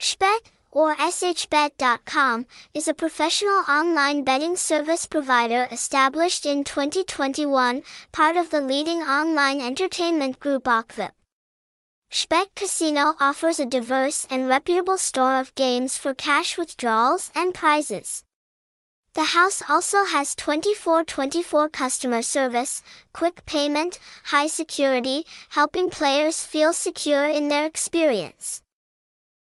Shbet, or shbet.com, is a professional online betting service provider established in 2021, part of the leading online entertainment group OKVIP. Shbet Casino offers a diverse and reputable store of games for cash withdrawals and prizes. The house also has 24-24 customer service, quick payment, high security, helping players feel secure in their experience.